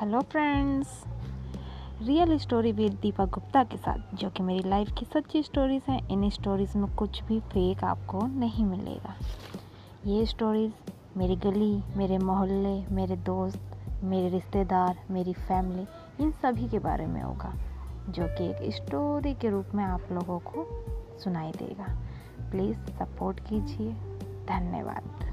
Hello friends real story with Deepak Gupta के साथ, जो कि मेरी लाइफ की सच्ची स्टोरीज़ हैं, इन स्टोरीज़ में कुछ भी फेक आपको नहीं मिलेगा। ये स्टोरीज़ मेरी गली, मेरे मोहल्ले, मेरे दोस्त, मेरे रिश्तेदार, मेरी फैमिली इन सभी के बारे में होगा, जो कि एक स्टोरी के रूप में आप लोगों को सुनाई देगा। प्लीज़ सपोर्ट कीजिए। धन्यवाद।